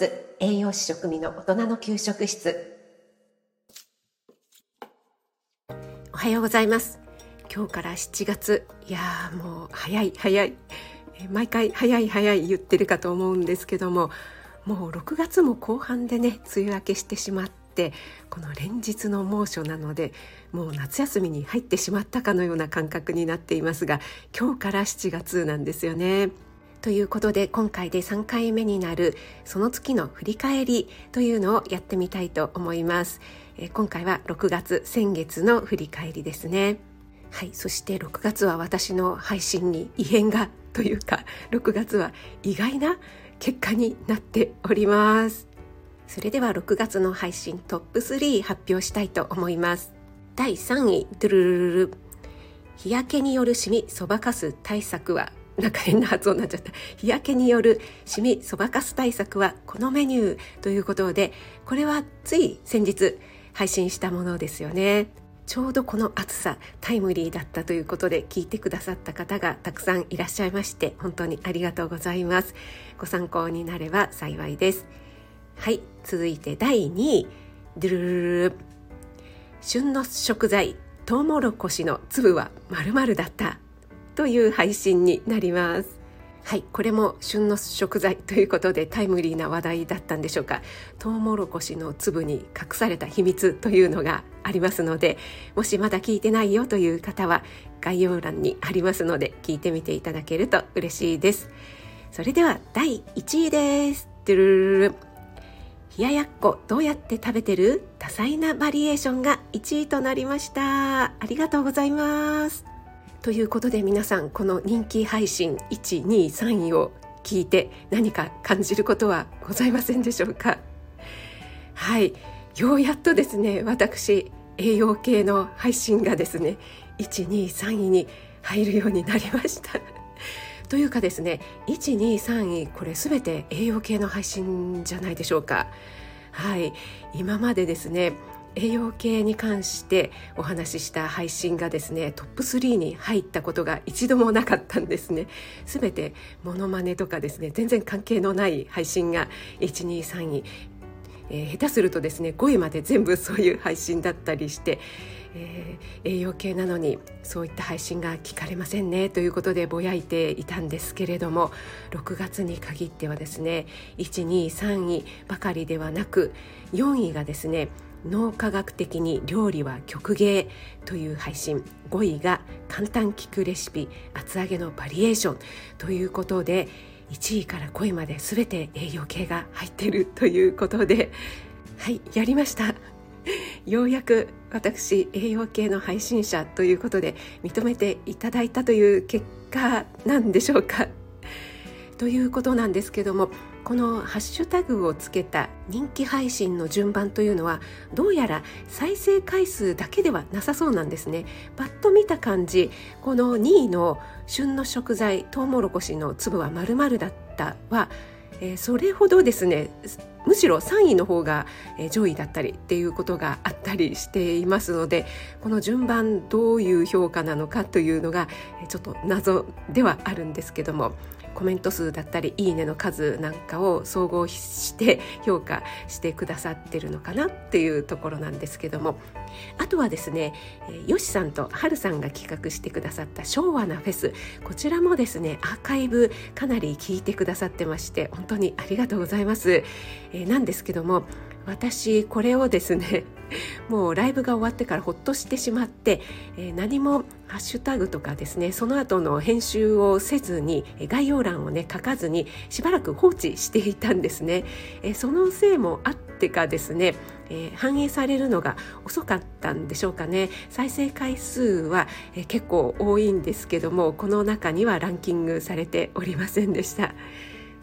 ス栄養士食味の大人の給食室。おはようございます。今日から7月。いやもう早い早い。毎回早い早い言ってるかと思うんですけどももう6月も後半でね梅雨明けしてしまってこの連日の猛暑なのでもう夏休みに入ってしまったかのような感覚になっていますが今日から7月なんですよね。ということで今回で3回目になるその月の振り返りというのをやってみたいと思います。え今回は6月先月の振り返りですね。はい、そして6月は私の配信に異変がというか6月は意外な結果になっておりますそれでは6月の配信トップ3発表したいと思います第3位ドゥルルルル日焼けによるシミそばかす対策はなんか変な発音になっちゃった日焼けによるシミそばかす対策はこのメニューということでこれはつい先日配信したものですよね。ちょうどこの暑さタイムリーだったということで聞いてくださった方がたくさんいらっしゃいまして本当にありがとうございます。ご参考になれば幸いです。はい続いて第2位。ドゥルルル。旬の食材トウモロコシの粒は丸々だった。という配信になります。はいこれも旬の食材ということでタイムリーな話題だったんでしょうか。トウモロコシの粒に隠された秘密というのがありますのでもしまだ聞いてないよという方は概要欄にありますので聞いてみていただけると嬉しいです。それでは第1位です。ルルル冷ややっこどうやって食べてる？多彩なバリエーションが1位となりました。ありがとうございます。ということで皆さんこの人気配信123位を聞いて何か感じることはございませんでしょうか？はい。ようやっとですね私栄養系の配信がですね123位に入るようになりました。というかですね123位これ全て栄養系の配信じゃないでしょうか。はい。今までですね栄養系に関してお話しした配信がですねトップ3に入ったことが一度もなかったんですね。全てモノマネとかですね全然関係のない配信が123位、えー、下手するとですね5位まで全部そういう配信だったりして、えー、栄養系なのにそういった配信が聞かれませんねということでぼやいていたんですけれども6月に限ってはですね123位ばかりではなく4位がですね脳科学的に料理は曲芸という配信。5位が簡単聞くレシピ。厚揚げのバリエーション。ということで1位から5位まで全て栄養系が入っているということで。はいやりました。ようやく私栄養系の配信者ということで認めていただいたという結果なんでしょうか。ということなんですけどもこのハッシュタグをつけた人気配信の順番というのはどうやら再生回数だけではなさそうなんですね。パッと見た感じこの2位の旬の食材トウモロコシの粒は丸々だったは、えー、それほどですねむしろ3位の方が上位だったりっていうことがあったりしていますのでこの順番どういう評価なのかというのがちょっと謎ではあるんですけども。コメント数だったりいいねの数なんかを総合して評価してくださってるのかなっていうところなんですけども。あとはですねよしさんとはるさんが企画してくださった昭和なフェス。こちらもですねアーカイブかなり聞いてくださってまして本当にありがとうございます、えー、なんですけども私これをですねもうライブが終わってからほっとしてしまって、えー、何もハッシュタグとかですねその後の編集をせずに概要欄をね書かずにしばらく放置していたんですね、えー、そのせいもあってかですねえー、反映されるのが遅かったんでしょうかね。再生回数は、えー、結構多いんですけどもこの中にはランキングされておりませんでした。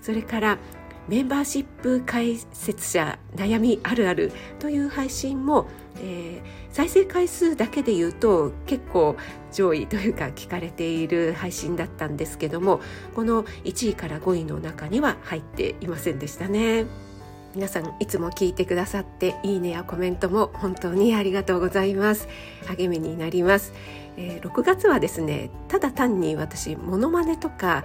それからメンバーシップ解説者悩みあるあるという配信も、えー、再生回数だけで言うと結構上位というか聞かれている配信だったんですけどもこの1位から5位の中には入っていませんでしたね。皆さんいつも聞いてくださっていいねやコメントも本当にありがとうございます励みになります、えー、6月はですねただ単に私モノマネとか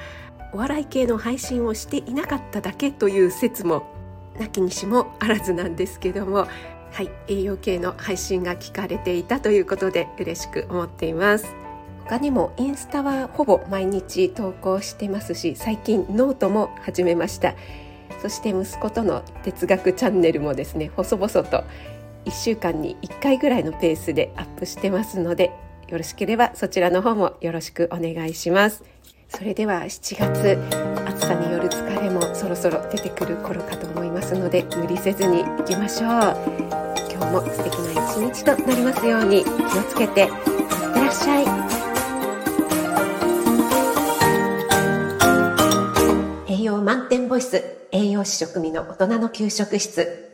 お笑い系の配信をしていなかっただけという説もなきにしもあらずなんですけどもはい栄養系の配信が聞かれていたということで嬉しく思っています。他にもインスタはほぼ毎日投稿してますし最近ノートも始めました。そして息子との哲学チャンネルもですね細々と1週間に1回ぐらいのペースでアップしてますのでよろしければそちらの方もよろしくお願いします。それでは7月暑さによる疲れもそろそろ出てくる頃かと思いますので無理せずに行きましょう。今日も素敵な一日となりますように気をつけていってらっしゃい。栄養満点ボイス栄養士食味の大人の給食室。